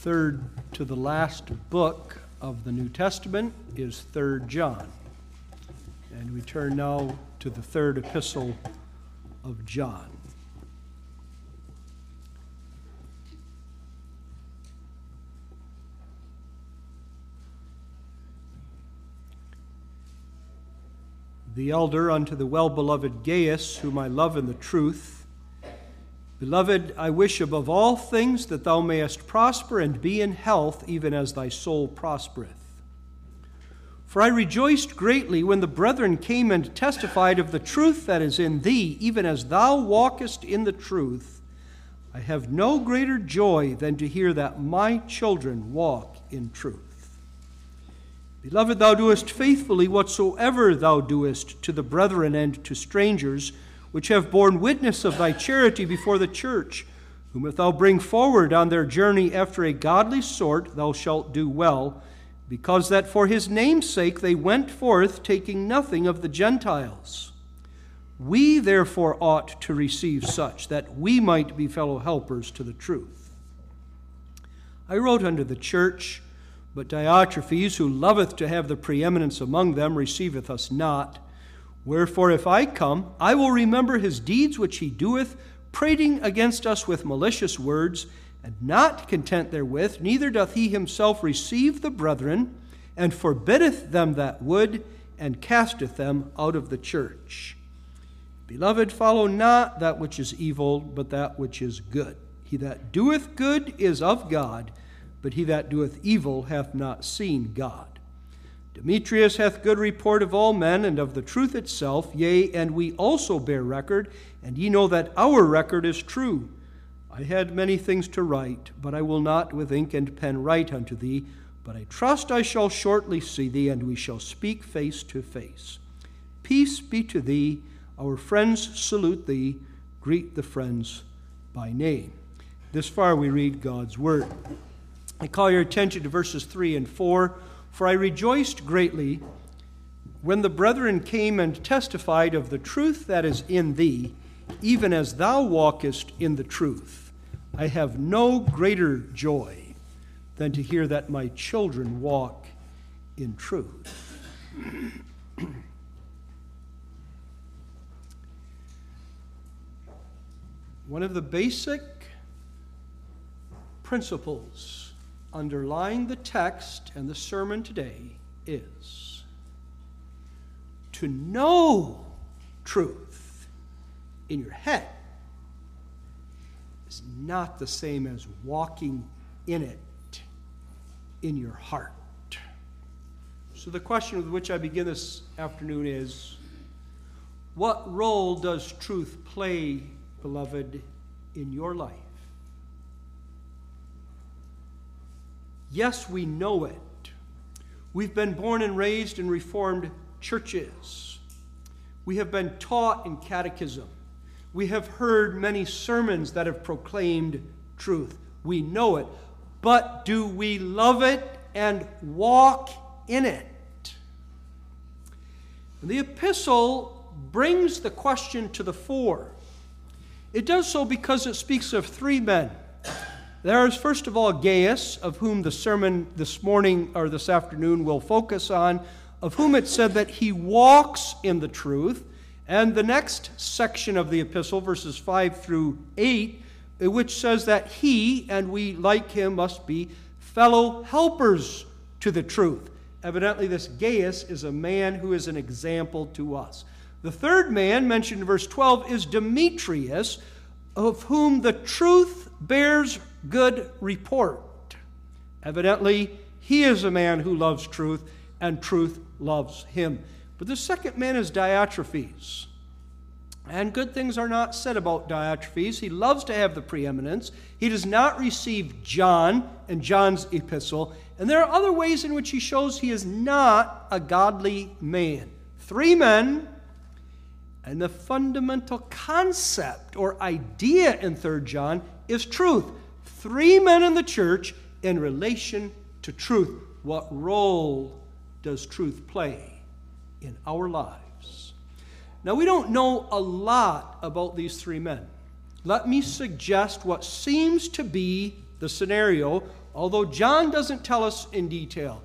third to the last book of the New Testament is 3 John. And we turn now to the third epistle of John. The elder unto the well beloved Gaius, whom I love in the truth, Beloved, I wish above all things that thou mayest prosper and be in health, even as thy soul prospereth. For I rejoiced greatly when the brethren came and testified of the truth that is in thee, even as thou walkest in the truth. I have no greater joy than to hear that my children walk in truth. Beloved, thou doest faithfully whatsoever thou doest to the brethren and to strangers which have borne witness of thy charity before the church, whom if thou bring forward on their journey after a godly sort, thou shalt do well, because that for his name's sake they went forth, taking nothing of the Gentiles. We therefore ought to receive such, that we might be fellow helpers to the truth. I wrote unto the church, but Diotrephes, who loveth to have the preeminence among them, receiveth us not. Wherefore, if I come, I will remember his deeds which he doeth, prating against us with malicious words, and not content therewith, neither doth he himself receive the brethren, and forbiddeth them that would, and casteth them out of the church. Beloved, follow not that which is evil, but that which is good. He that doeth good is of God, but he that doeth evil hath not seen God. Demetrius hath good report of all men and of the truth itself, yea, and we also bear record, and ye know that our record is true. I had many things to write, but I will not with ink and pen write unto thee, but I trust I shall shortly see thee, and we shall speak face to face. Peace be to thee. Our friends salute thee. Greet the friends by name. This far we read God's word. I call your attention to verses 3 and 4 for I rejoiced greatly when the brethren came and testified of the truth that is in thee, even as thou walkest in the truth. I have no greater joy than to hear that my children walk in truth. One of the basic principles underlying the text and the sermon today is to know truth in your head is not the same as walking in it in your heart. So, the question with which I begin this afternoon is what role does truth play, beloved, in your life? Yes, we know it. We've been born and raised in Reformed churches. We have been taught in catechism. We have heard many sermons that have proclaimed truth. We know it. But do we love it and walk in it? The epistle brings the question to the fore. It does so because it speaks of three men there is, first of all, Gaius, of whom the sermon this morning or this afternoon will focus on, of whom it said that he walks in the truth. And the next section of the epistle, verses 5 through 8, uh, which says that he, and we like him, must be fellow helpers to the truth. Evidently, this Gaius is a man who is an example to us. The third man, mentioned in verse 12, is Demetrius, of whom the truth bears good report. Evidently, he is a man who loves truth, and truth loves him. But the second man is Diotrephes. And good things are not said about Diotrephes. He loves to have the preeminence. He does not receive John and John's epistle. And there are other ways in which he shows he is not a godly man. Three men, and the fundamental concept or idea in 3 John is truth three men in the church in relation to truth. What role does truth play in our lives? Now, we don't know a lot about these three men. Let me suggest what seems to be the scenario although John doesn't tell us in detail.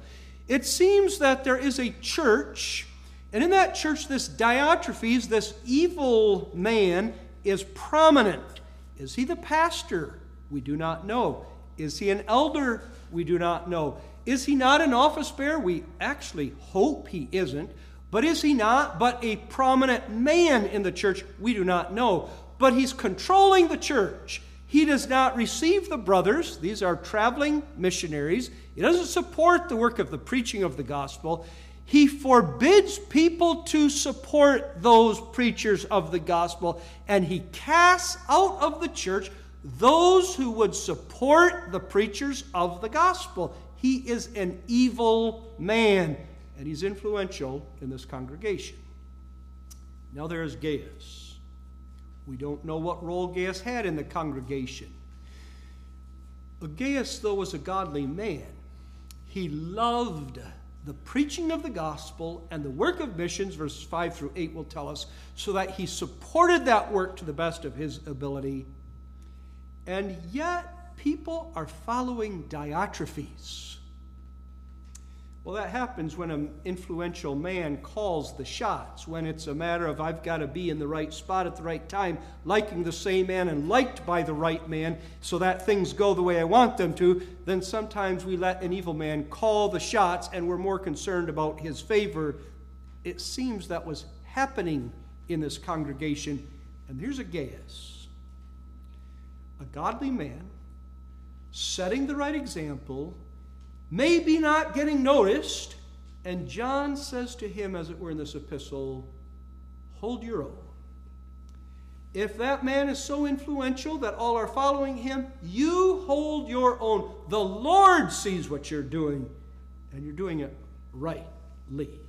It seems that there is a church, and in that church, this Diotrephes, this evil man, is prominent. Is he the pastor? We do not know. Is he an elder? We do not know. Is he not an office bearer? We actually hope he isn't. But is he not but a prominent man in the church? We do not know. But he's controlling the church. He does not receive the brothers, these are traveling missionaries. He doesn't support the work of the preaching of the gospel. He forbids people to support those preachers of the gospel, and he casts out of the church those who would support the preachers of the gospel. He is an evil man, and he's influential in this congregation. Now there is Gaius. We don't know what role Gaius had in the congregation. Gaius, though, was a godly man. He loved the preaching of the gospel and the work of missions, verses 5 through 8 will tell us, so that he supported that work to the best of his ability and yet, people are following Diotrephes. Well, that happens when an influential man calls the shots, when it's a matter of I've got to be in the right spot at the right time, liking the same man and liked by the right man, so that things go the way I want them to. Then sometimes we let an evil man call the shots and we're more concerned about his favor. It seems that was happening in this congregation. And here's a Gaius a godly man, setting the right example, maybe not getting noticed. And John says to him, as it were in this epistle, hold your own. If that man is so influential that all are following him, you hold your own. The Lord sees what you're doing, and you're doing it rightly.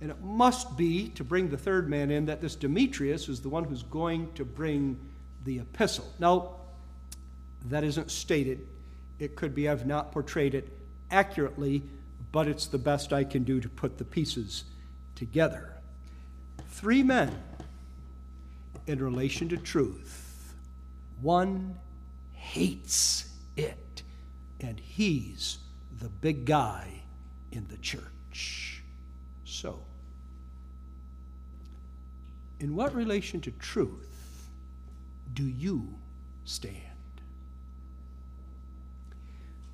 And it must be, to bring the third man in, that this Demetrius is the one who's going to bring the epistle. Now, that isn't stated. It could be I've not portrayed it accurately, but it's the best I can do to put the pieces together. Three men in relation to truth. One hates it, and he's the big guy in the church. So, in what relation to truth do you stand?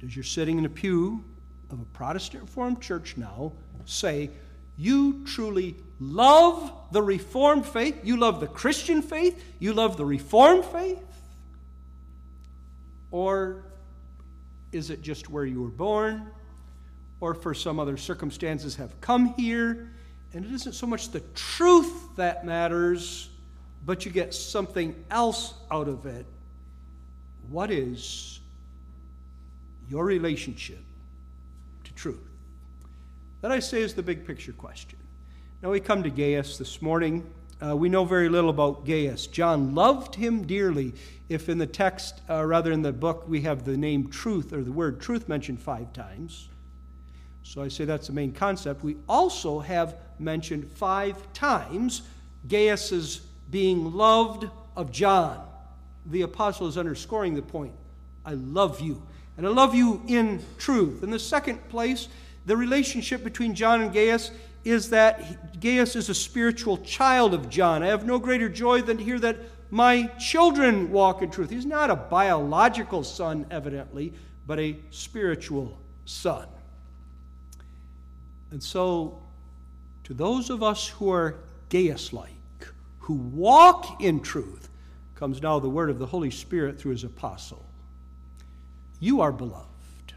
Does your sitting in a pew of a Protestant Reformed church now say, you truly love the Reformed faith, you love the Christian faith, you love the Reformed faith? Or is it just where you were born? Or for some other circumstances have come here? And it isn't so much the truth that matters, but you get something else out of it. What is your relationship to truth? That I say is the big picture question. Now we come to Gaius this morning. Uh, we know very little about Gaius. John loved him dearly. If in the text, uh, rather in the book, we have the name truth or the word truth mentioned five times. So I say that's the main concept. We also have mentioned five times Gaius's being loved of John. The apostle is underscoring the point I love you and I love you in truth. In the second place, the relationship between John and Gaius is that Gaius is a spiritual child of John. I have no greater joy than to hear that my children walk in truth. He's not a biological son, evidently, but a spiritual son. And so, to those of us who are Gaius like, who walk in truth, comes now the word of the Holy Spirit through his apostle. You are beloved,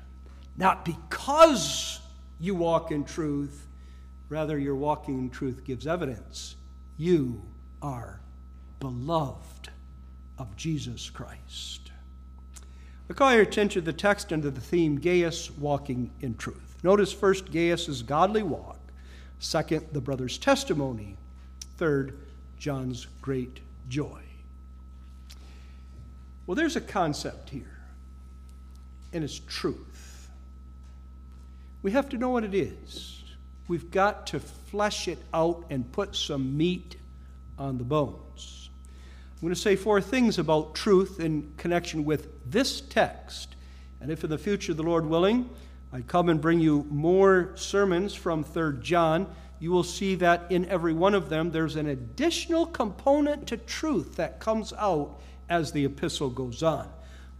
not because you walk in truth, rather, your walking in truth gives evidence. You are beloved of Jesus Christ. I call your attention to the text under the theme Gaius walking in truth. Notice first Gaius's godly walk, second, the brother's testimony, third, John's great joy. Well, there's a concept here and its truth. We have to know what it is. We've got to flesh it out and put some meat on the bones. I'm going to say four things about truth in connection with this text, And if in the future, the Lord willing, I come and bring you more sermons from 3rd John, you will see that in every one of them there's an additional component to truth that comes out as the epistle goes on.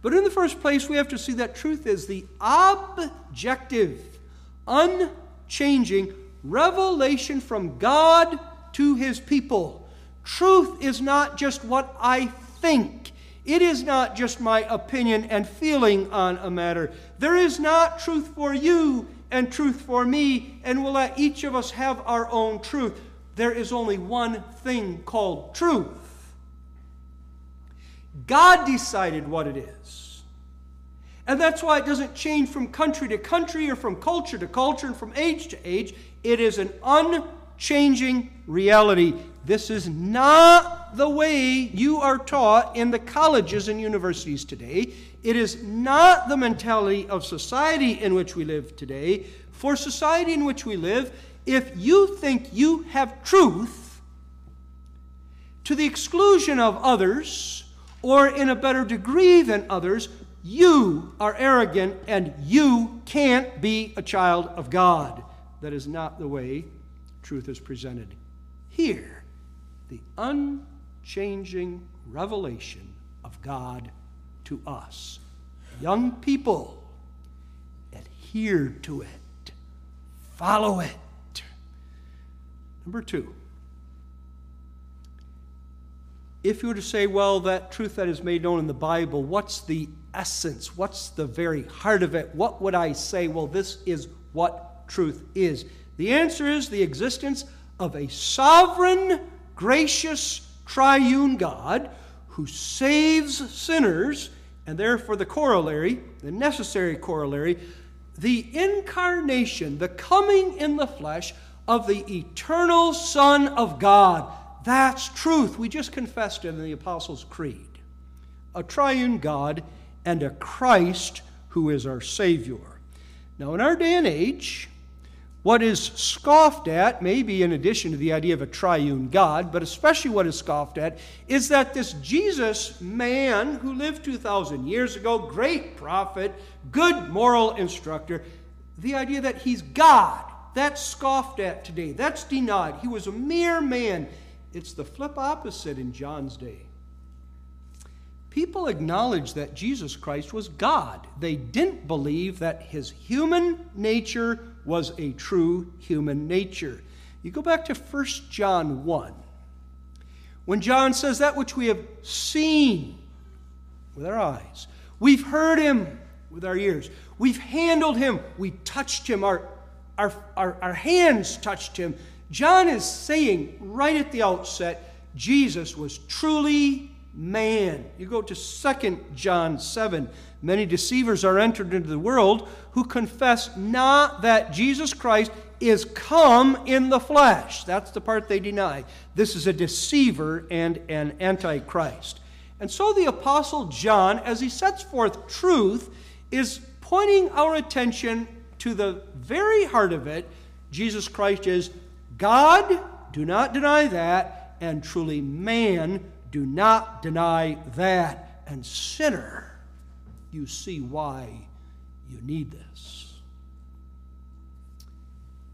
But in the first place, we have to see that truth is the objective, unchanging revelation from God to his people. Truth is not just what I think. It is not just my opinion and feeling on a matter. There is not truth for you and truth for me, and we'll let each of us have our own truth. There is only one thing called truth. God decided what it is. And that's why it doesn't change from country to country or from culture to culture and from age to age. It is an unchanging reality. This is not the way you are taught in the colleges and universities today. It is not the mentality of society in which we live today. For society in which we live, if you think you have truth to the exclusion of others or in a better degree than others, you are arrogant and you can't be a child of God. That is not the way truth is presented here. The unchanging revelation of God to us. Young people, adhere to it, follow it. Number two, if you were to say, well, that truth that is made known in the Bible, what's the essence? What's the very heart of it? What would I say? Well, this is what truth is? The answer is the existence of a sovereign, gracious, triune God who saves sinners, and therefore the corollary, the necessary corollary, the incarnation, the coming in the flesh of the eternal Son of God. That's truth. We just confessed it in the Apostles' Creed. A triune God and a Christ who is our Savior. Now, in our day and age, what is scoffed at, maybe in addition to the idea of a triune God, but especially what is scoffed at, is that this Jesus man who lived 2,000 years ago, great prophet, good moral instructor, the idea that he's God, that's scoffed at today. That's denied. He was a mere man. It's the flip opposite in John's day. People acknowledged that Jesus Christ was God. They didn't believe that his human nature was a true human nature. You go back to 1 John 1. When John says that which we have seen with our eyes, we've heard him with our ears, we've handled him, we touched him, our, our, our, our hands touched him. John is saying right at the outset, Jesus was truly man. You go to 2 John 7. Many deceivers are entered into the world who confess not that Jesus Christ is come in the flesh. That's the part they deny. This is a deceiver and an antichrist. And so the Apostle John, as he sets forth truth, is pointing our attention to the very heart of it. Jesus Christ is God, do not deny that, and truly man, do not deny that. And sinner, you see why you need this.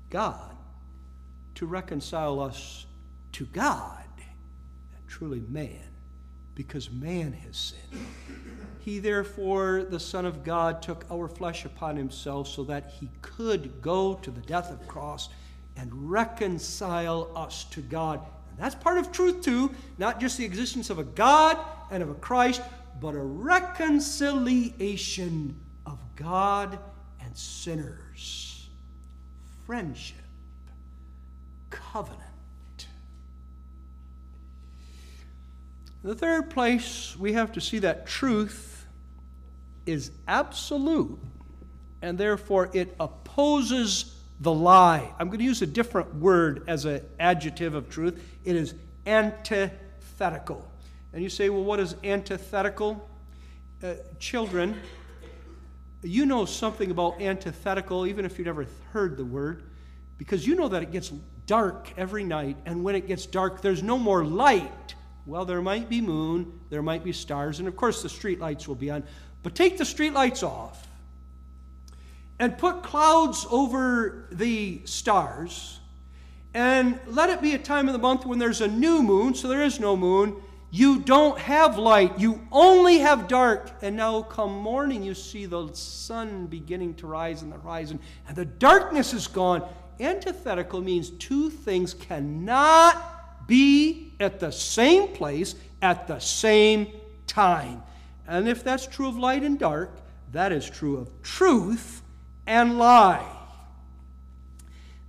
God, to reconcile us to God, and truly man, because man has sinned. He, therefore, the Son of God, took our flesh upon himself so that he could go to the death of cross and reconcile us to God. And that's part of truth, too, not just the existence of a God and of a Christ, but a reconciliation of God and sinners, friendship, covenant. In the third place, we have to see that truth is absolute, and therefore it opposes the lie. I'm going to use a different word as an adjective of truth. It is antithetical. And you say, well, what is antithetical? Uh, children, you know something about antithetical, even if you've never heard the word, because you know that it gets dark every night, and when it gets dark, there's no more light. Well, there might be moon, there might be stars, and of course the street lights will be on. But take the street lights off, and put clouds over the stars and let it be a time of the month when there's a new moon, so there is no moon, you don't have light. You only have dark. And now, come morning, you see the sun beginning to rise in the horizon, and the darkness is gone. Antithetical means two things cannot be at the same place at the same time. And if that's true of light and dark, that is true of truth and lie.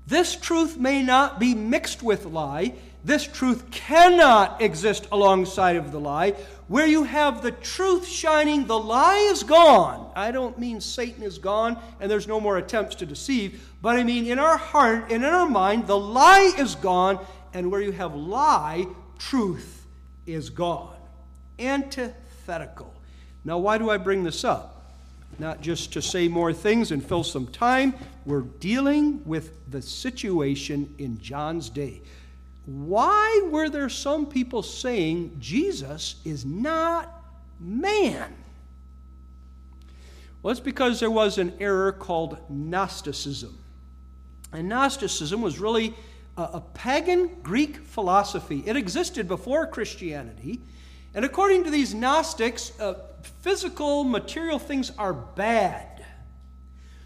This truth may not be mixed with lie this truth cannot exist alongside of the lie. Where you have the truth shining, the lie is gone. I don't mean Satan is gone and there's no more attempts to deceive, but I mean in our heart and in our mind, the lie is gone, and where you have lie, truth is gone. Antithetical. Now, why do I bring this up? Not just to say more things and fill some time. We're dealing with the situation in John's day why were there some people saying Jesus is not man? Well, it's because there was an error called Gnosticism. And Gnosticism was really a, a pagan Greek philosophy. It existed before Christianity. And according to these Gnostics, uh, physical, material things are bad.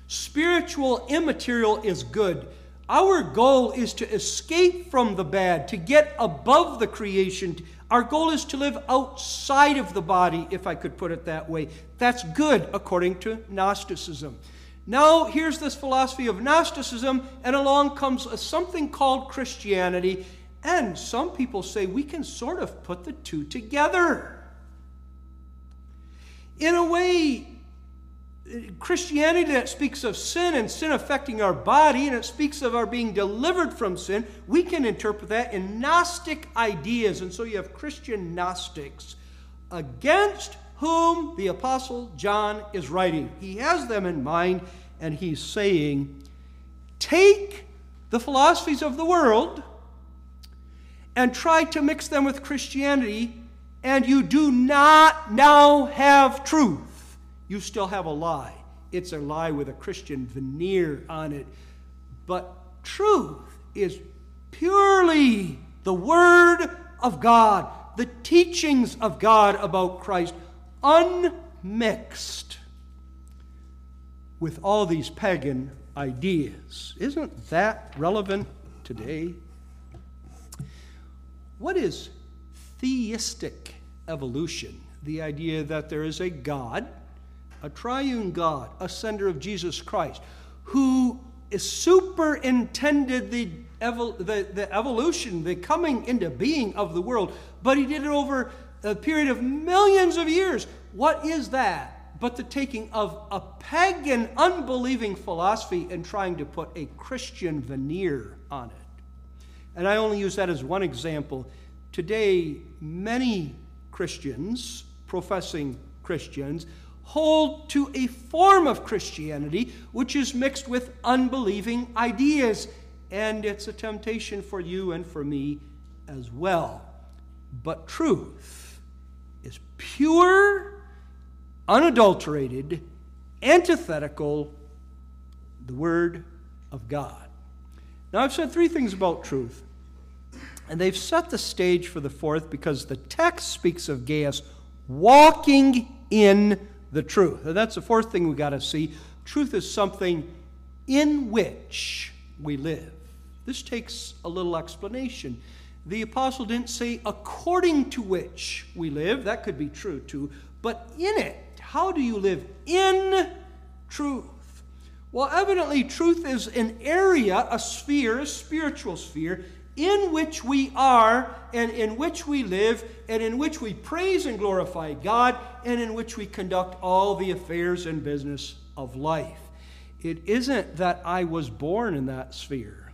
Spiritual, immaterial is good. Our goal is to escape from the bad, to get above the creation. Our goal is to live outside of the body, if I could put it that way. That's good according to Gnosticism. Now, here's this philosophy of Gnosticism, and along comes something called Christianity. And some people say we can sort of put the two together. In a way, Christianity that speaks of sin and sin affecting our body, and it speaks of our being delivered from sin, we can interpret that in Gnostic ideas. And so you have Christian Gnostics against whom the Apostle John is writing. He has them in mind, and he's saying, Take the philosophies of the world and try to mix them with Christianity, and you do not now have truth you still have a lie. It's a lie with a Christian veneer on it. But truth is purely the Word of God, the teachings of God about Christ, unmixed with all these pagan ideas. Isn't that relevant today? What is theistic evolution? The idea that there is a God a triune God, a sender of Jesus Christ, who superintended the, evol- the, the evolution, the coming into being of the world, but he did it over a period of millions of years. What is that? But the taking of a pagan, unbelieving philosophy and trying to put a Christian veneer on it. And I only use that as one example. Today, many Christians, professing Christians, hold to a form of Christianity which is mixed with unbelieving ideas. And it's a temptation for you and for me as well. But truth is pure, unadulterated, antithetical, the Word of God. Now, I've said three things about truth. And they've set the stage for the fourth because the text speaks of Gaius walking in the truth. that's the fourth thing we've got to see. Truth is something in which we live. This takes a little explanation. The apostle didn't say according to which we live, that could be true too, but in it. How do you live in truth? Well, evidently, truth is an area, a sphere, a spiritual sphere, in which we are and in which we live and in which we praise and glorify God and in which we conduct all the affairs and business of life. It isn't that I was born in that sphere.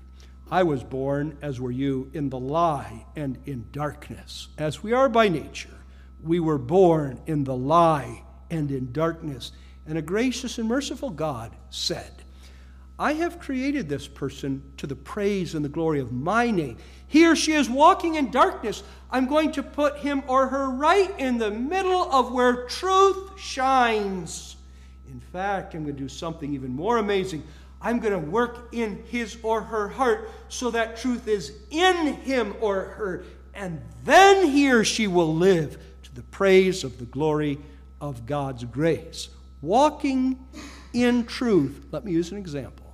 I was born, as were you, in the lie and in darkness. As we are by nature, we were born in the lie and in darkness. And a gracious and merciful God said, I have created this person to the praise and the glory of my name. He or she is walking in darkness. I'm going to put him or her right in the middle of where truth shines. In fact, I'm going to do something even more amazing. I'm going to work in his or her heart so that truth is in him or her, and then he or she will live to the praise of the glory of God's grace. Walking in truth. Let me use an example.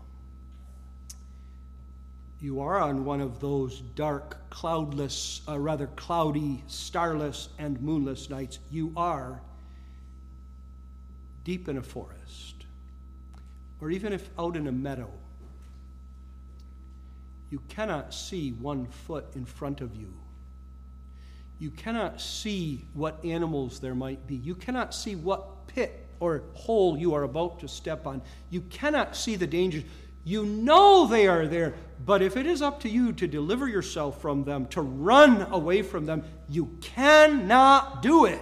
You are on one of those dark, cloudless, uh, rather cloudy, starless, and moonless nights. You are deep in a forest, or even if out in a meadow. You cannot see one foot in front of you. You cannot see what animals there might be. You cannot see what pit or hole you are about to step on. You cannot see the dangers. You know they are there, but if it is up to you to deliver yourself from them, to run away from them, you cannot do it.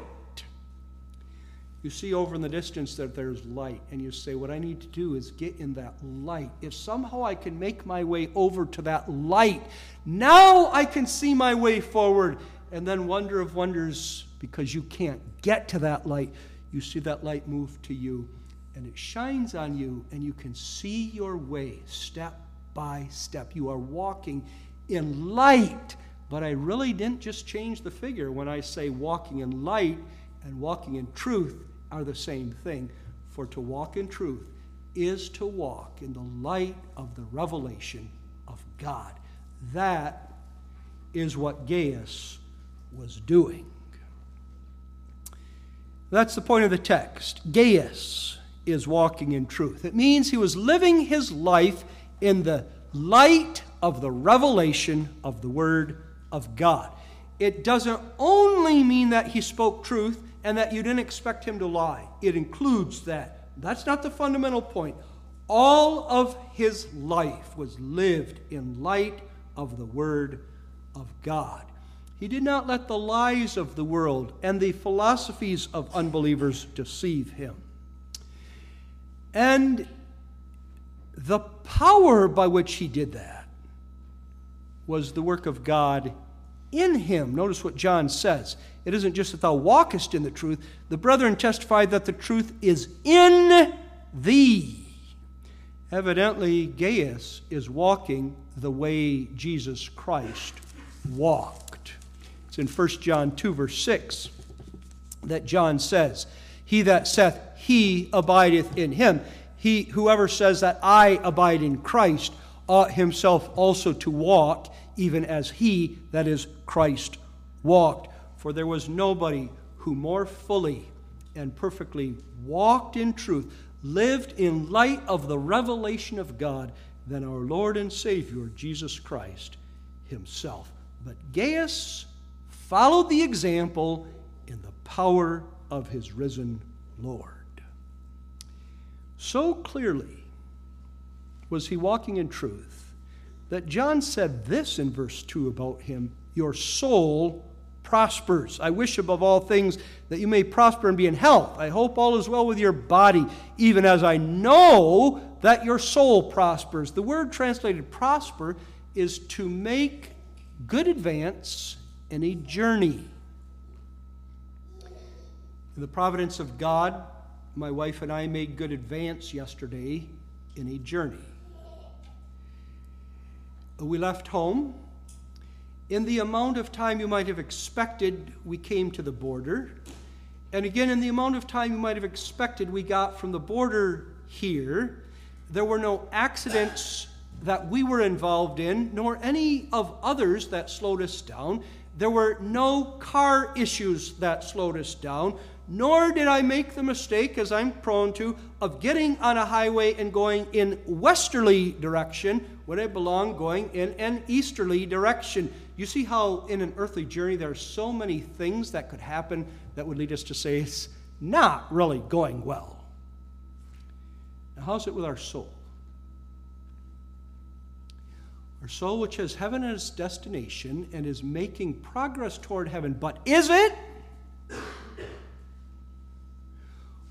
You see over in the distance that there's light, and you say, What I need to do is get in that light. If somehow I can make my way over to that light, now I can see my way forward. And then, wonder of wonders, because you can't get to that light, you see that light move to you and it shines on you, and you can see your way step by step. You are walking in light. But I really didn't just change the figure when I say walking in light and walking in truth are the same thing. For to walk in truth is to walk in the light of the revelation of God. That is what Gaius was doing. That's the point of the text. Gaius is walking in truth. It means he was living his life in the light of the revelation of the Word of God. It doesn't only mean that he spoke truth and that you didn't expect him to lie, it includes that. That's not the fundamental point. All of his life was lived in light of the Word of God. He did not let the lies of the world and the philosophies of unbelievers deceive him. And the power by which he did that was the work of God in him. Notice what John says. It isn't just that thou walkest in the truth. The brethren testify that the truth is in thee. Evidently, Gaius is walking the way Jesus Christ walked. It's in 1 John 2, verse 6, that John says, He that saith, He abideth in him. He, whoever says that I abide in Christ, ought himself also to walk, even as he, that is Christ, walked. For there was nobody who more fully and perfectly walked in truth, lived in light of the revelation of God, than our Lord and Savior, Jesus Christ himself. But Gaius followed the example in the power of his risen Lord. So clearly was he walking in truth that John said this in verse 2 about him Your soul prospers. I wish above all things that you may prosper and be in health. I hope all is well with your body, even as I know that your soul prospers. The word translated prosper is to make good advance in a journey. In the providence of God, my wife and I made good advance yesterday in a journey. We left home. In the amount of time you might have expected, we came to the border. And again, in the amount of time you might have expected, we got from the border here. There were no accidents that we were involved in, nor any of others that slowed us down. There were no car issues that slowed us down, nor did I make the mistake, as I'm prone to, of getting on a highway and going in westerly direction when I belong going in an easterly direction. You see how in an earthly journey there are so many things that could happen that would lead us to say it's not really going well. Now, how's it with our soul? Our soul, which has heaven as its destination and is making progress toward heaven, but is it?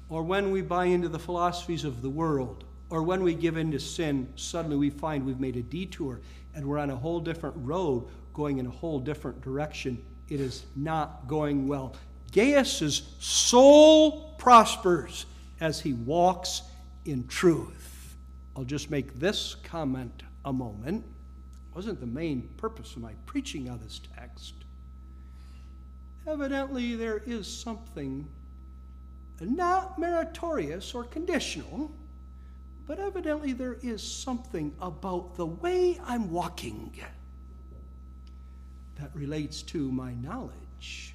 Or when we buy into the philosophies of the world, or when we give in to sin, suddenly we find we've made a detour and we're on a whole different road going in a whole different direction. It is not going well. Gaius's soul prospers as he walks in truth. I'll just make this comment a moment. Wasn't the main purpose of my preaching on this text. Evidently, there is something not meritorious or conditional, but evidently there is something about the way I'm walking that relates to my knowledge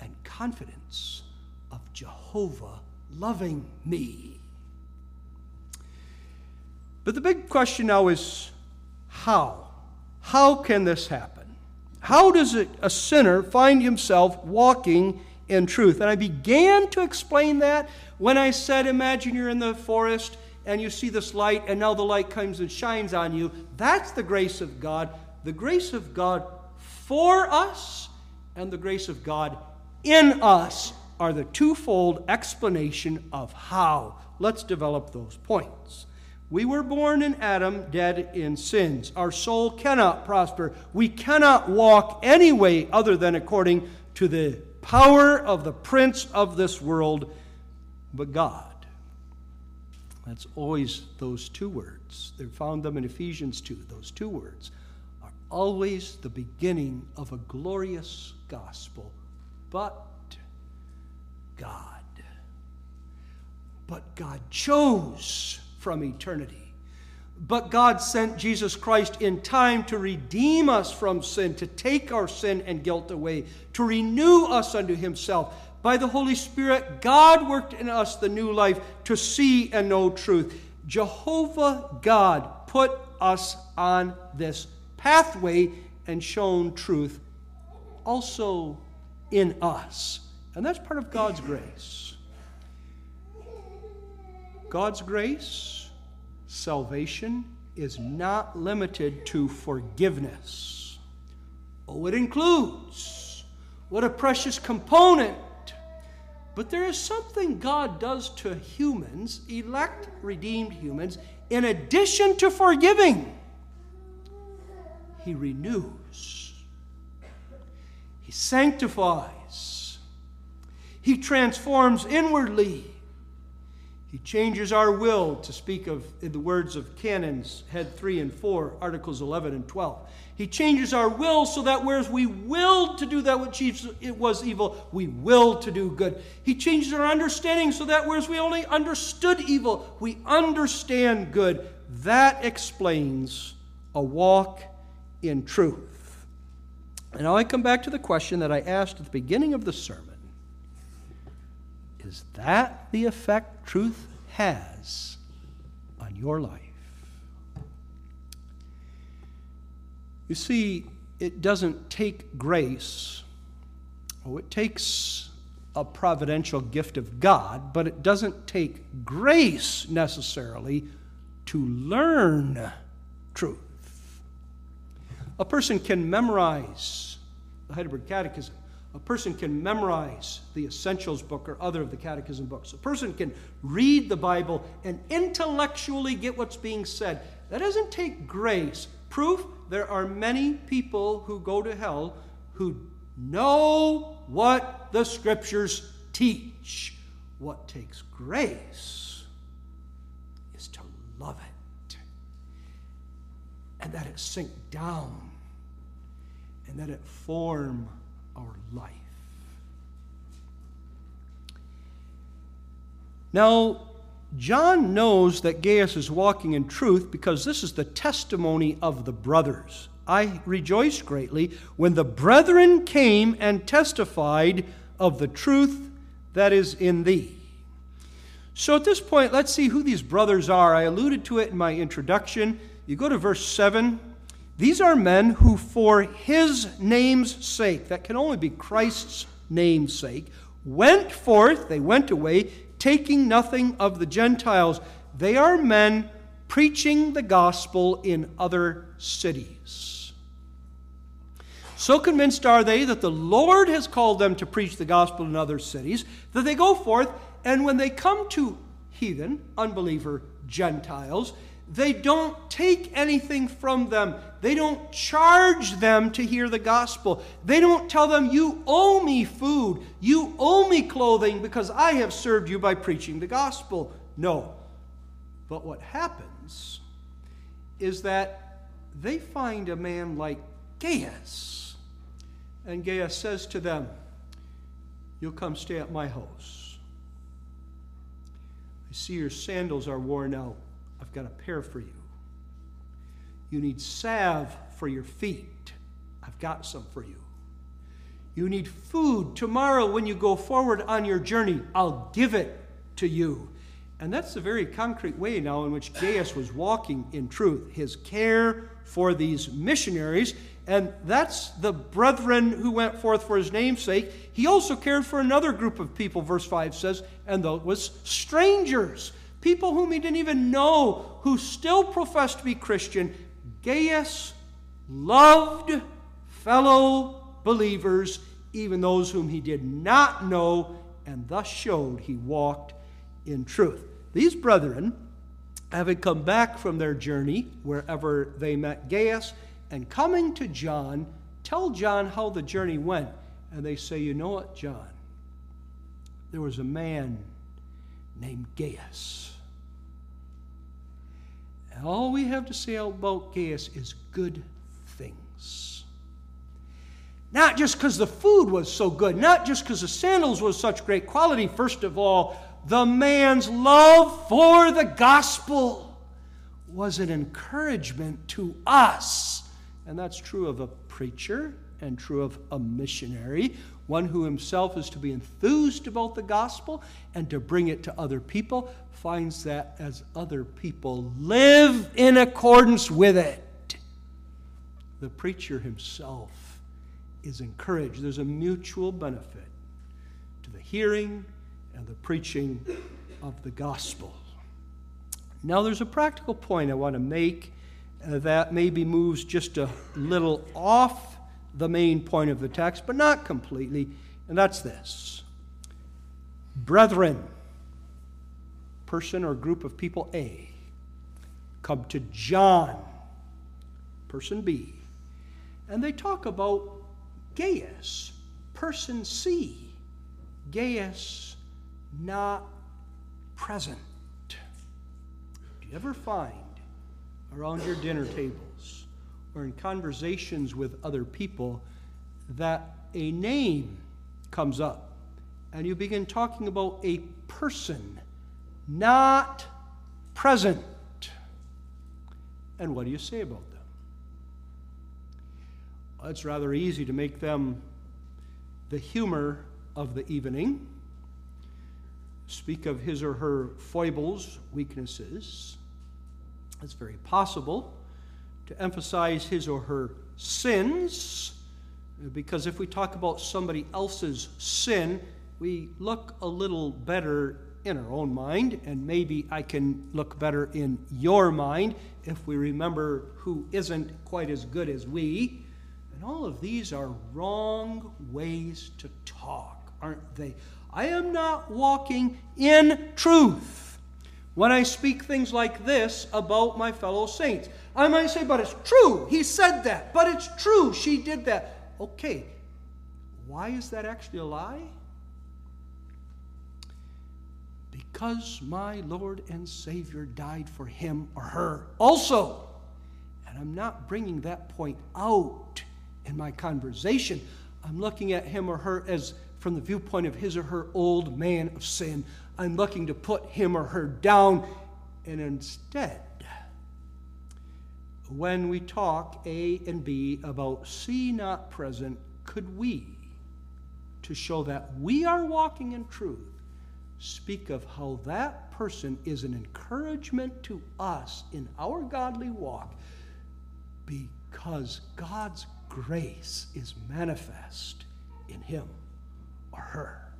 and confidence of Jehovah loving me. But the big question now is how? How can this happen? How does a sinner find himself walking in truth? And I began to explain that when I said, Imagine you're in the forest and you see this light, and now the light comes and shines on you. That's the grace of God. The grace of God for us and the grace of God in us are the twofold explanation of how. Let's develop those points. We were born in Adam, dead in sins. Our soul cannot prosper. We cannot walk any way other than according to the power of the prince of this world, but God. That's always those two words. They found them in Ephesians 2. Those two words are always the beginning of a glorious gospel. But God. But God chose from eternity. But God sent Jesus Christ in time to redeem us from sin, to take our sin and guilt away, to renew us unto Himself. By the Holy Spirit, God worked in us the new life to see and know truth. Jehovah God put us on this pathway and shown truth also in us. And that's part of God's grace. God's grace, salvation, is not limited to forgiveness. Oh, it includes. What a precious component. But there is something God does to humans, elect, redeemed humans, in addition to forgiving. He renews, He sanctifies, He transforms inwardly. He changes our will to speak of, in the words of canons, head 3 and 4, articles 11 and 12. He changes our will so that whereas we willed to do that which it was evil, we will to do good. He changes our understanding so that whereas we only understood evil, we understand good. That explains a walk in truth. And now I come back to the question that I asked at the beginning of the sermon is that the effect truth has on your life? You see, it doesn't take grace. Oh, it takes a providential gift of God, but it doesn't take grace necessarily to learn truth. A person can memorize the Heidelberg Catechism a person can memorize the Essentials book or other of the Catechism books. A person can read the Bible and intellectually get what's being said. That doesn't take grace. Proof there are many people who go to hell who know what the Scriptures teach. What takes grace is to love it and that it sink down and that it form our life. Now, John knows that Gaius is walking in truth because this is the testimony of the brothers. I rejoiced greatly when the brethren came and testified of the truth that is in thee. So at this point, let's see who these brothers are. I alluded to it in my introduction. You go to verse 7. These are men who, for his name's sake, that can only be Christ's name's sake, went forth, they went away, taking nothing of the Gentiles. They are men preaching the gospel in other cities. So convinced are they that the Lord has called them to preach the gospel in other cities that they go forth, and when they come to heathen, unbeliever Gentiles, They don't take anything from them. They don't charge them to hear the gospel. They don't tell them, You owe me food. You owe me clothing because I have served you by preaching the gospel. No. But what happens is that they find a man like Gaius. And Gaius says to them, You'll come stay at my house. I see your sandals are worn out. I've got a pair for you. You need salve for your feet. I've got some for you. You need food tomorrow when you go forward on your journey. I'll give it to you. And that's the very concrete way now in which Gaius was walking in truth. His care for these missionaries, and that's the brethren who went forth for his name's sake. He also cared for another group of people, verse 5 says, and those was strangers, people whom he didn't even know, who still professed to be Christian. Gaius loved fellow believers, even those whom he did not know, and thus showed he walked in truth. These brethren, having come back from their journey wherever they met Gaius, and coming to John, tell John how the journey went. And they say, You know what, John? There was a man named Gaius. All we have to say about Gaius is good things. Not just because the food was so good, not just because the sandals was such great quality. First of all, the man's love for the gospel was an encouragement to us. And that's true of a preacher and true of a missionary, one who himself is to be enthused about the gospel and to bring it to other people, finds that as other people live in accordance with it, the preacher himself is encouraged. There's a mutual benefit to the hearing and the preaching of the gospel. Now, there's a practical point I want to make uh, that maybe moves just a little off the main point of the text, but not completely, and that's this Brethren, person or group of people A, come to John, person B, and they talk about Gaius, person C, Gaius not present. Do you ever find around your dinner tables or in conversations with other people that a name comes up and you begin talking about a person not present? And what do you say about them? Well, it's rather easy to make them the humor of the evening speak of his or her foibles, weaknesses. It's very possible to emphasize his or her sins, because if we talk about somebody else's sin, we look a little better in our own mind, and maybe I can look better in your mind if we remember who isn't quite as good as we. And all of these are wrong ways to talk, aren't they? I am not walking in truth when I speak things like this about my fellow saints. I might say, but it's true. He said that. But it's true. She did that. Okay. Why is that actually a lie? Because my Lord and Savior died for him or her also. And I'm not bringing that point out in my conversation. I'm looking at him or her as from the viewpoint of his or her old man of sin. I'm looking to put him or her down. And instead, when we talk A and B about C not present, could we, to show that we are walking in truth, speak of how that person is an encouragement to us in our godly walk because God's grace is manifest in him or her.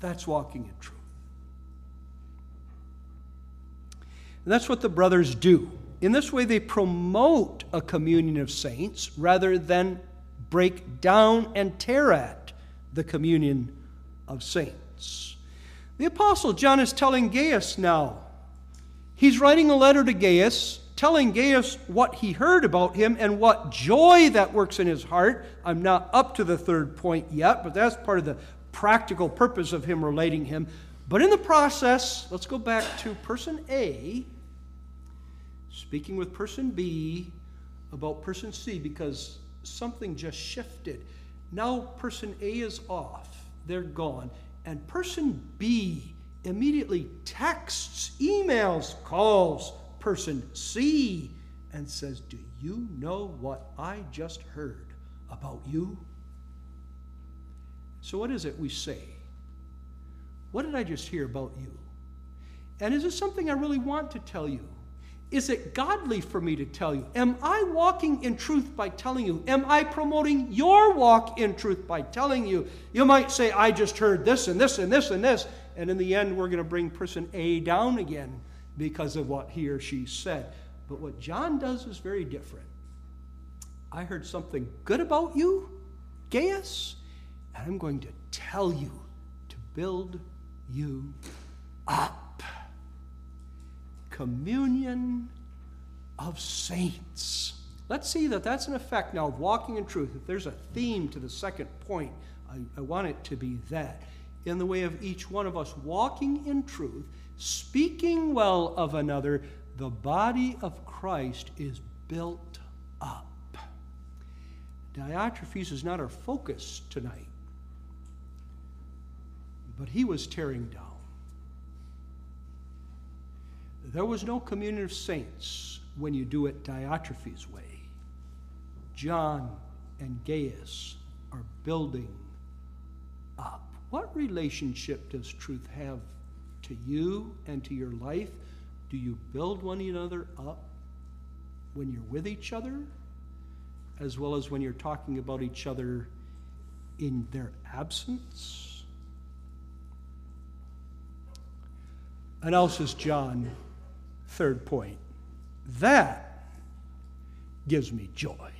That's walking in truth. And that's what the brothers do. In this way, they promote a communion of saints rather than break down and tear at the communion of saints. The Apostle John is telling Gaius now He's writing a letter to Gaius, telling Gaius what he heard about him and what joy that works in his heart. I'm not up to the third point yet, but that's part of the practical purpose of him relating him. But in the process, let's go back to person A, speaking with person B about person C because something just shifted. Now person A is off, they're gone. And person B immediately texts, emails, calls person C and says, Do you know what I just heard about you? So, what is it we say? What did I just hear about you? And is this something I really want to tell you? Is it godly for me to tell you? Am I walking in truth by telling you? Am I promoting your walk in truth by telling you? You might say, I just heard this and this and this and this. And in the end, we're going to bring person A down again because of what he or she said. But what John does is very different. I heard something good about you, Gaius, and I'm going to tell you to build you up. Communion of saints. Let's see that that's an effect now of walking in truth. If there's a theme to the second point, I, I want it to be that in the way of each one of us walking in truth, speaking well of another, the body of Christ is built up. Diotrephes is not our focus tonight, but he was tearing down. There was no communion of saints when you do it Diotrephes' way. John and Gaius are building up. What relationship does truth have to you and to your life? Do you build one another up when you're with each other, as well as when you're talking about each other in their absence? And now says John, third point. That gives me joy.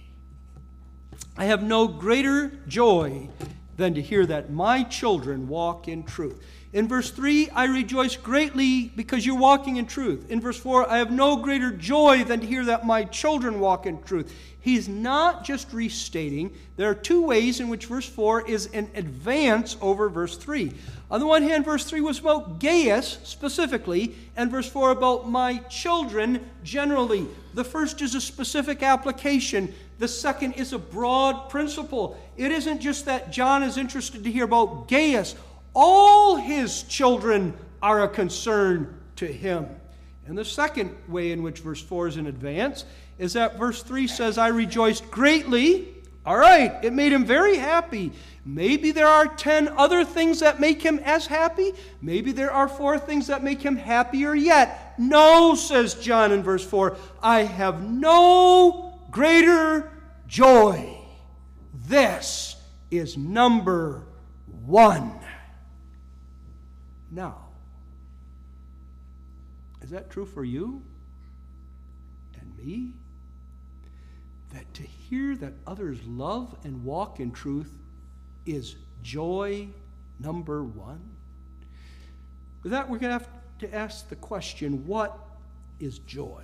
I have no greater joy than to hear that my children walk in truth. In verse 3, I rejoice greatly because you're walking in truth. In verse 4, I have no greater joy than to hear that my children walk in truth. He's not just restating. There are two ways in which verse 4 is an advance over verse 3. On the one hand, verse 3 was about Gaius specifically, and verse 4 about my children generally. The first is a specific application, the second is a broad principle. It isn't just that John is interested to hear about Gaius, all his children are a concern to him. And the second way in which verse 4 is in advance is that verse 3 says, I rejoiced greatly. All right, it made him very happy. Maybe there are 10 other things that make him as happy. Maybe there are four things that make him happier yet. No, says John in verse 4, I have no greater joy. This is number one. Now, is that true for you and me? That to hear that others love and walk in truth is joy number one? With that, we're going to have to ask the question what is joy?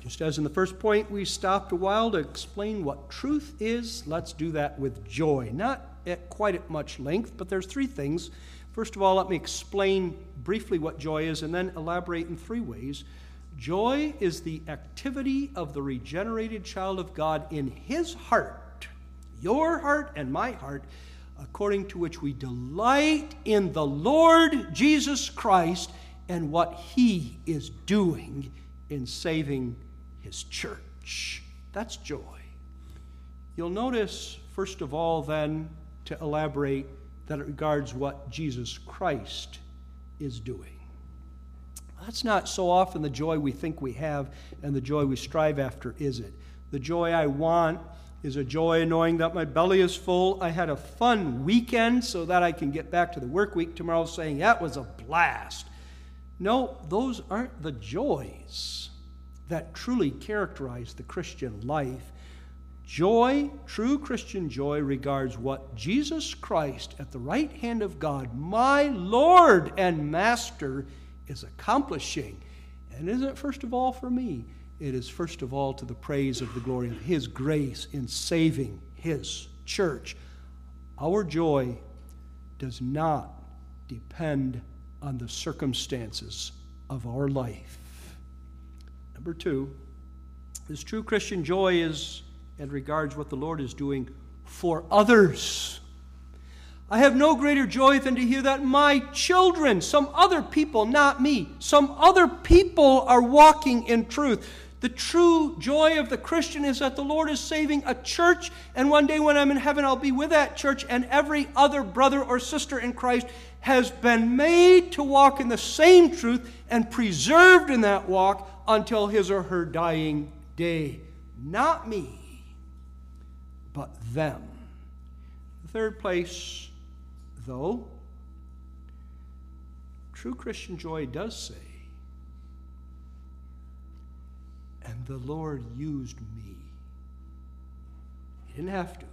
Just as in the first point, we stopped a while to explain what truth is, let's do that with joy. Not at quite at much length, but there's three things. First of all, let me explain briefly what joy is and then elaborate in three ways. Joy is the activity of the regenerated child of God in his heart, your heart and my heart, according to which we delight in the Lord Jesus Christ and what he is doing in saving his church. That's joy. You'll notice, first of all, then, to elaborate, that it regards what Jesus Christ is doing. That's not so often the joy we think we have and the joy we strive after, is it? The joy I want is a joy knowing that my belly is full. I had a fun weekend so that I can get back to the work week tomorrow saying that was a blast. No, those aren't the joys that truly characterize the Christian life. Joy, true Christian joy, regards what Jesus Christ at the right hand of God, my Lord and Master, is accomplishing. And is isn't first of all for me. It is first of all to the praise of the glory of His grace in saving His church. Our joy does not depend on the circumstances of our life. Number two, this true Christian joy is and regards what the Lord is doing for others. I have no greater joy than to hear that my children, some other people, not me, some other people are walking in truth. The true joy of the Christian is that the Lord is saving a church, and one day when I'm in heaven, I'll be with that church, and every other brother or sister in Christ has been made to walk in the same truth and preserved in that walk until his or her dying day. Not me, but them. The third place, though, true Christian joy does say, and the Lord used me. He didn't have to.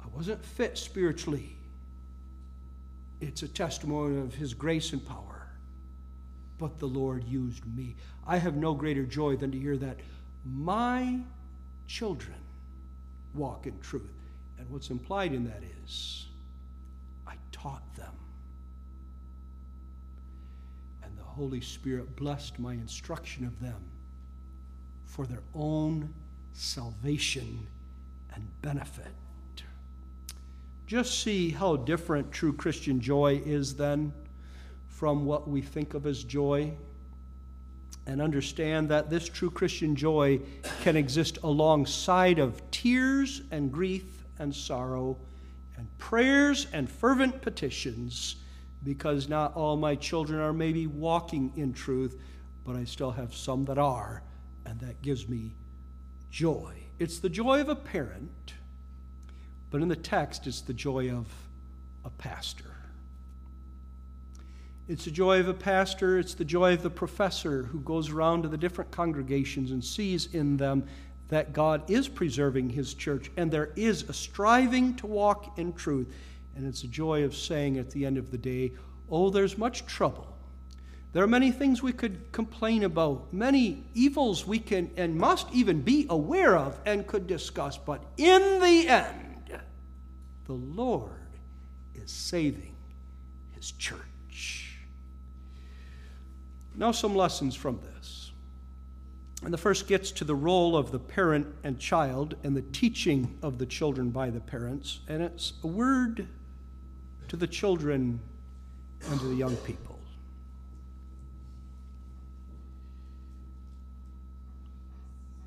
I wasn't fit spiritually. It's a testimony of His grace and power. But the Lord used me. I have no greater joy than to hear that my children walk in truth. And what's implied in that is, I taught them. And the Holy Spirit blessed my instruction of them for their own salvation and benefit. Just see how different true Christian joy is then from what we think of as joy and understand that this true Christian joy can exist alongside of tears and grief and sorrow and prayers and fervent petitions because not all my children are maybe walking in truth, but I still have some that are, and that gives me joy. It's the joy of a parent, but in the text, it's the joy of a pastor. It's the joy of a pastor, it's the joy of the professor who goes around to the different congregations and sees in them that God is preserving his church and there is a striving to walk in truth. And it's a joy of saying at the end of the day, Oh, there's much trouble. There are many things we could complain about, many evils we can and must even be aware of and could discuss, but in the end, the Lord is saving his church. Now, some lessons from this. And the first gets to the role of the parent and child and the teaching of the children by the parents. And it's a word to the children and to the young people.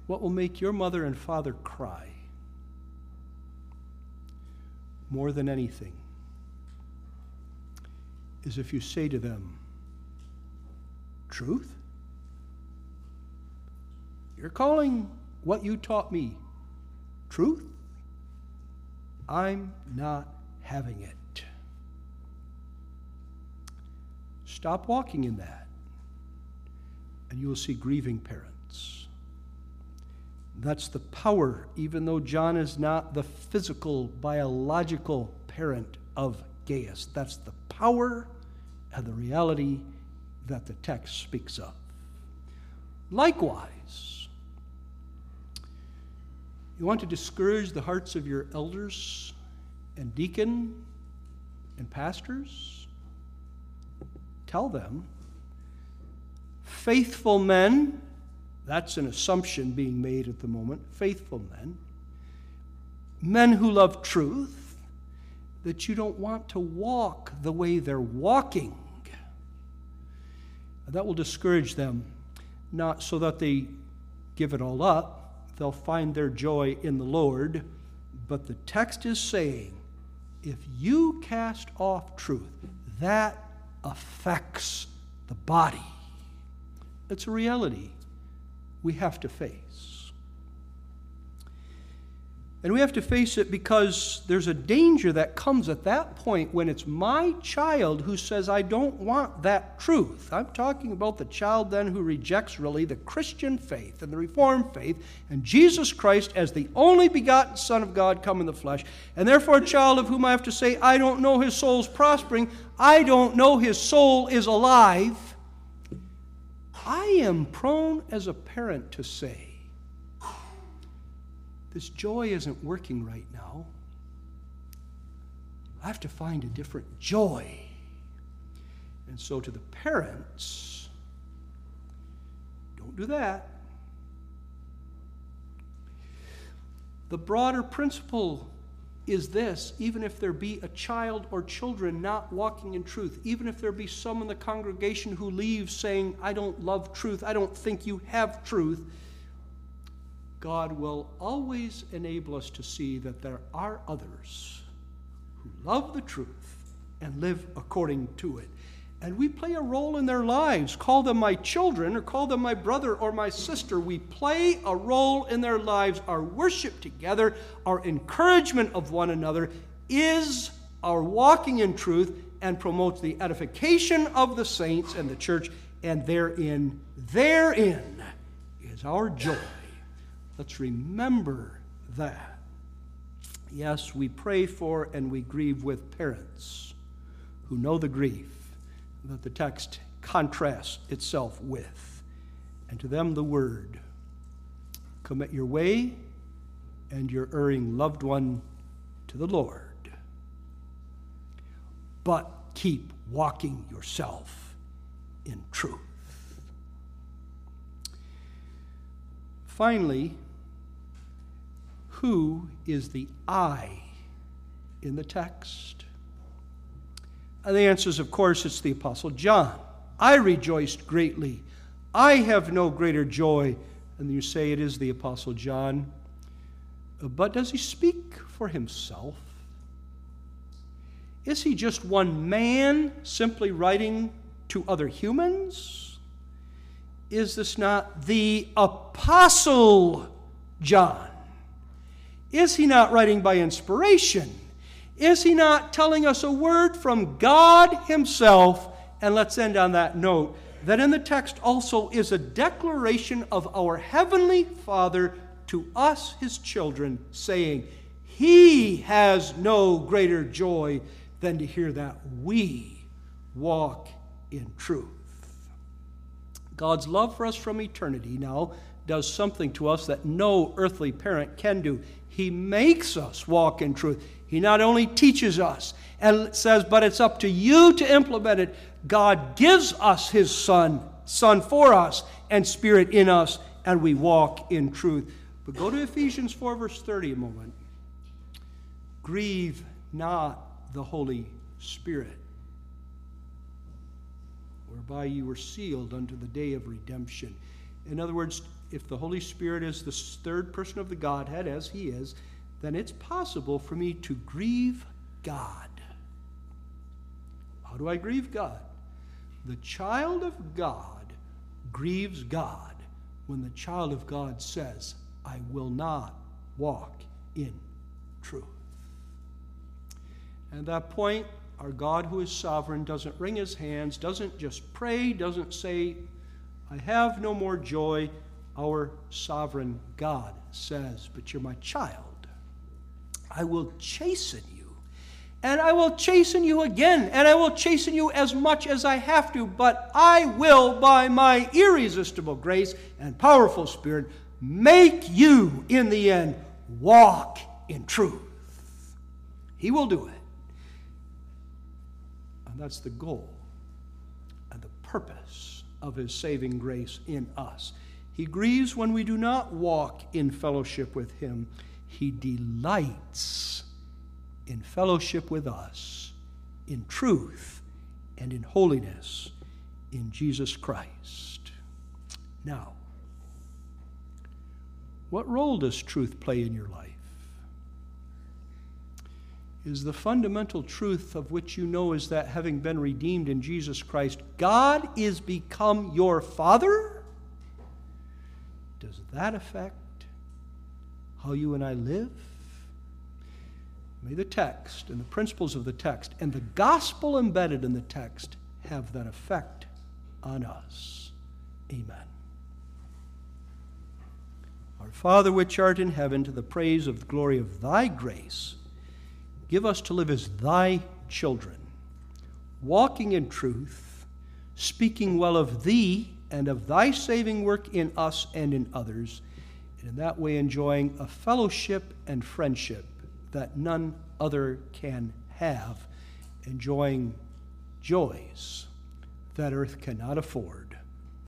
What will make your mother and father cry more than anything is if you say to them, truth. You're calling what you taught me truth? I'm not having it. Stop walking in that, and you will see grieving parents. That's the power, even though John is not the physical, biological parent of Gaius. That's the power and the reality that the text speaks of. Likewise, you want to discourage the hearts of your elders and deacon and pastors? Tell them, faithful men, that's an assumption being made at the moment, faithful men, men who love truth, that you don't want to walk the way they're walking that will discourage them, not so that they give it all up. They'll find their joy in the Lord. But the text is saying if you cast off truth, that affects the body. It's a reality we have to face. And we have to face it because there's a danger that comes at that point when it's my child who says, I don't want that truth. I'm talking about the child then who rejects really the Christian faith and the Reformed faith and Jesus Christ as the only begotten Son of God come in the flesh. And therefore, a child of whom I have to say, I don't know his soul's prospering, I don't know his soul is alive. I am prone as a parent to say, this joy isn't working right now. I have to find a different joy. And so, to the parents, don't do that. The broader principle is this even if there be a child or children not walking in truth, even if there be some in the congregation who leave saying, I don't love truth, I don't think you have truth, God will always enable us to see that there are others who love the truth and live according to it and we play a role in their lives. Call them my children or call them my brother or my sister. We play a role in their lives. Our worship together, our encouragement of one another is our walking in truth and promotes the edification of the saints and the church, and therein, therein is our joy. Let's remember that. Yes, we pray for and we grieve with parents who know the grief that the text contrasts itself with. And to them, the word commit your way and your erring loved one to the Lord. But keep walking yourself in truth. Finally, who is the I in the text? And the answer is, of course, it's the Apostle John. I rejoiced greatly. I have no greater joy. And you say it is the Apostle John. But does he speak for himself? Is he just one man simply writing to other humans? Is this not the Apostle John? Is he not writing by inspiration? Is he not telling us a word from God Himself? And let's end on that note that in the text also is a declaration of our Heavenly Father to us, His children, saying, He has no greater joy than to hear that we walk in truth. God's love for us from eternity now does something to us that no earthly parent can do. He makes us walk in truth. He not only teaches us and says, but it's up to you to implement it. God gives us His Son, Son for us, and Spirit in us, and we walk in truth. But go to Ephesians 4, verse 30 a moment. Grieve not the Holy Spirit, whereby you were sealed unto the day of redemption. In other words, if the Holy Spirit is the third person of the Godhead, as He is, then it's possible for me to grieve God. How do I grieve God? The child of God grieves God when the child of God says, I will not walk in truth. And at that point, our God who is sovereign doesn't wring his hands, doesn't just pray, doesn't say, I have no more joy. Our sovereign God says, But you're my child. I will chasten you. And I will chasten you again, and I will chasten you as much as I have to, but I will, by my irresistible grace and powerful spirit, make you, in the end, walk in truth. He will do it. And that's the goal and the purpose of His saving grace in us. He grieves when we do not walk in fellowship with Him. He delights in fellowship with us, in truth and in holiness in Jesus Christ. Now, what role does truth play in your life? Is the fundamental truth of which you know is that having been redeemed in Jesus Christ, God is become your Father? Does that affect how you and I live. May the text and the principles of the text and the gospel embedded in the text have that effect on us. Amen. Our Father which art in heaven, to the praise of the glory of thy grace, give us to live as thy children, walking in truth, speaking well of thee and of thy saving work in us and in others, and in that way enjoying a fellowship and friendship that none other can have, enjoying joys that earth cannot afford.